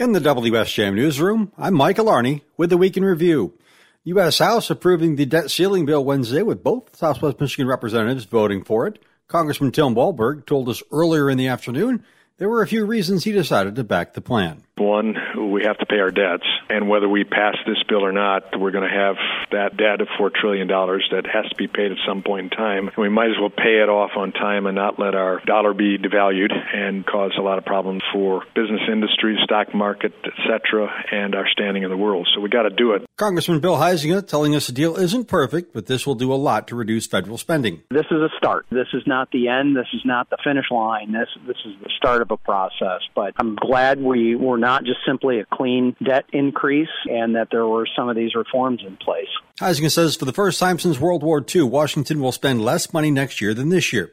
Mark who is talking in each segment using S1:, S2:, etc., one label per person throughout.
S1: In the WSJM newsroom, I'm Michael Arney with the Week in Review. U.S. House approving the debt ceiling bill Wednesday with both Southwest Michigan representatives voting for it. Congressman Tim Walberg told us earlier in the afternoon there were a few reasons he decided to back the plan.
S2: One, we have to pay our debts, and whether we pass this bill or not, we're going to have that debt of $4 trillion that has to be paid at some point in time. And we might as well pay it off on time and not let our dollar be devalued and cause a lot of problems for business industry, stock market, etc., and our standing in the world. So we got to do it.
S1: Congressman Bill Huizenga telling us the deal isn't perfect, but this will do a lot to reduce federal spending.
S3: This is a start. This is not the end. This is not the finish line. This this is the start of a process. But I'm glad we were not just simply a clean debt increase and that there were some of these reforms in place.
S1: Huizenga says for the first time since World War II, Washington will spend less money next year than this year.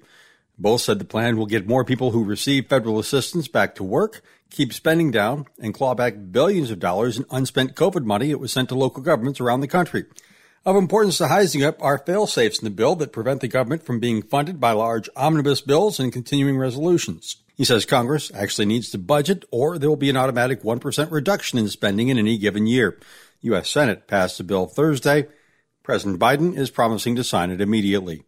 S1: Both said the plan will get more people who receive federal assistance back to work, keep spending down, and claw back billions of dollars in unspent COVID money that was sent to local governments around the country. Of importance to Huizenga are fail-safes in the bill that prevent the government from being funded by large omnibus bills and continuing resolutions. He says Congress actually needs to budget or there will be an automatic 1% reduction in spending in any given year. U.S. Senate passed the bill Thursday. President Biden is promising to sign it immediately.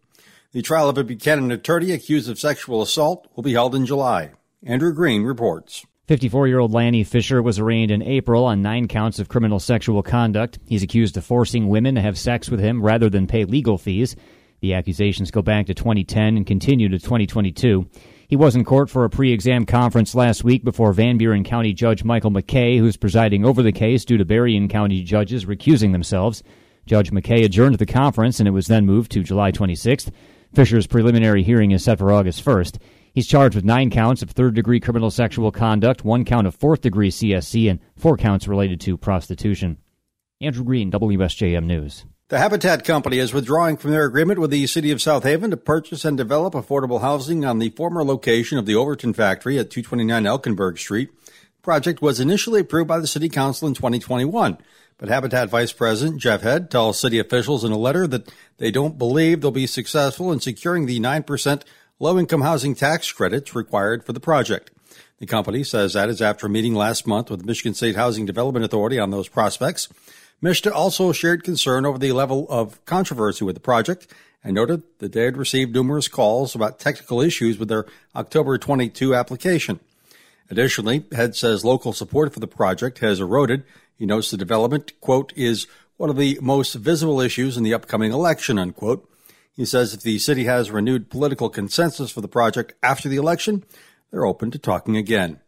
S1: The trial of a Buchanan attorney accused of sexual assault will be held in July. Andrew Green reports.
S4: 54 year old Lanny Fisher was arraigned in April on nine counts of criminal sexual conduct. He's accused of forcing women to have sex with him rather than pay legal fees. The accusations go back to 2010 and continue to 2022. He was in court for a pre exam conference last week before Van Buren County Judge Michael McKay, who's presiding over the case due to Berrien County judges recusing themselves. Judge McKay adjourned the conference and it was then moved to July 26th. Fisher's preliminary hearing is set for August 1st. He's charged with nine counts of third degree criminal sexual conduct, one count of fourth degree CSC, and four counts related to prostitution. Andrew Green, WSJM News.
S1: The Habitat Company is withdrawing from their agreement with the City of South Haven to purchase and develop affordable housing on the former location of the Overton factory at 229 Elkenburg Street. The project was initially approved by the City Council in 2021. But Habitat Vice President Jeff Head tells city officials in a letter that they don't believe they'll be successful in securing the 9% low income housing tax credits required for the project. The company says that is after a meeting last month with the Michigan State Housing Development Authority on those prospects. MSHDA also shared concern over the level of controversy with the project and noted that they had received numerous calls about technical issues with their October 22 application. Additionally, Head says local support for the project has eroded. He notes the development, quote, is one of the most visible issues in the upcoming election, unquote. He says if the city has renewed political consensus for the project after the election, they're open to talking again.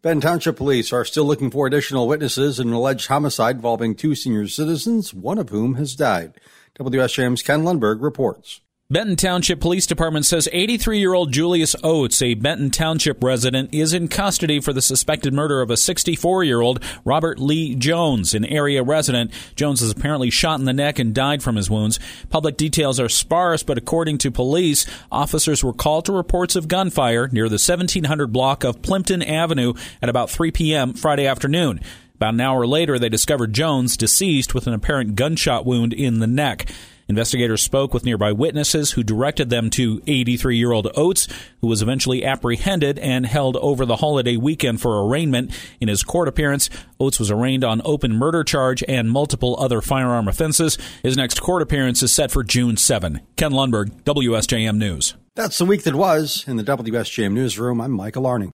S1: Benton Township Police are still looking for additional witnesses in an alleged homicide involving two senior citizens, one of whom has died. WSJM's Ken Lundberg reports.
S5: Benton Township Police Department says 83 year old Julius Oates, a Benton Township resident, is in custody for the suspected murder of a 64 year old Robert Lee Jones, an area resident. Jones was apparently shot in the neck and died from his wounds. Public details are sparse, but according to police, officers were called to reports of gunfire near the 1700 block of Plimpton Avenue at about 3 p.m. Friday afternoon. About an hour later, they discovered Jones deceased with an apparent gunshot wound in the neck. Investigators spoke with nearby witnesses who directed them to 83 year old Oates, who was eventually apprehended and held over the holiday weekend for arraignment. In his court appearance, Oates was arraigned on open murder charge and multiple other firearm offenses. His next court appearance is set for June 7. Ken Lundberg, WSJM News.
S1: That's the week that was. In the WSJM newsroom, I'm Michael Arning.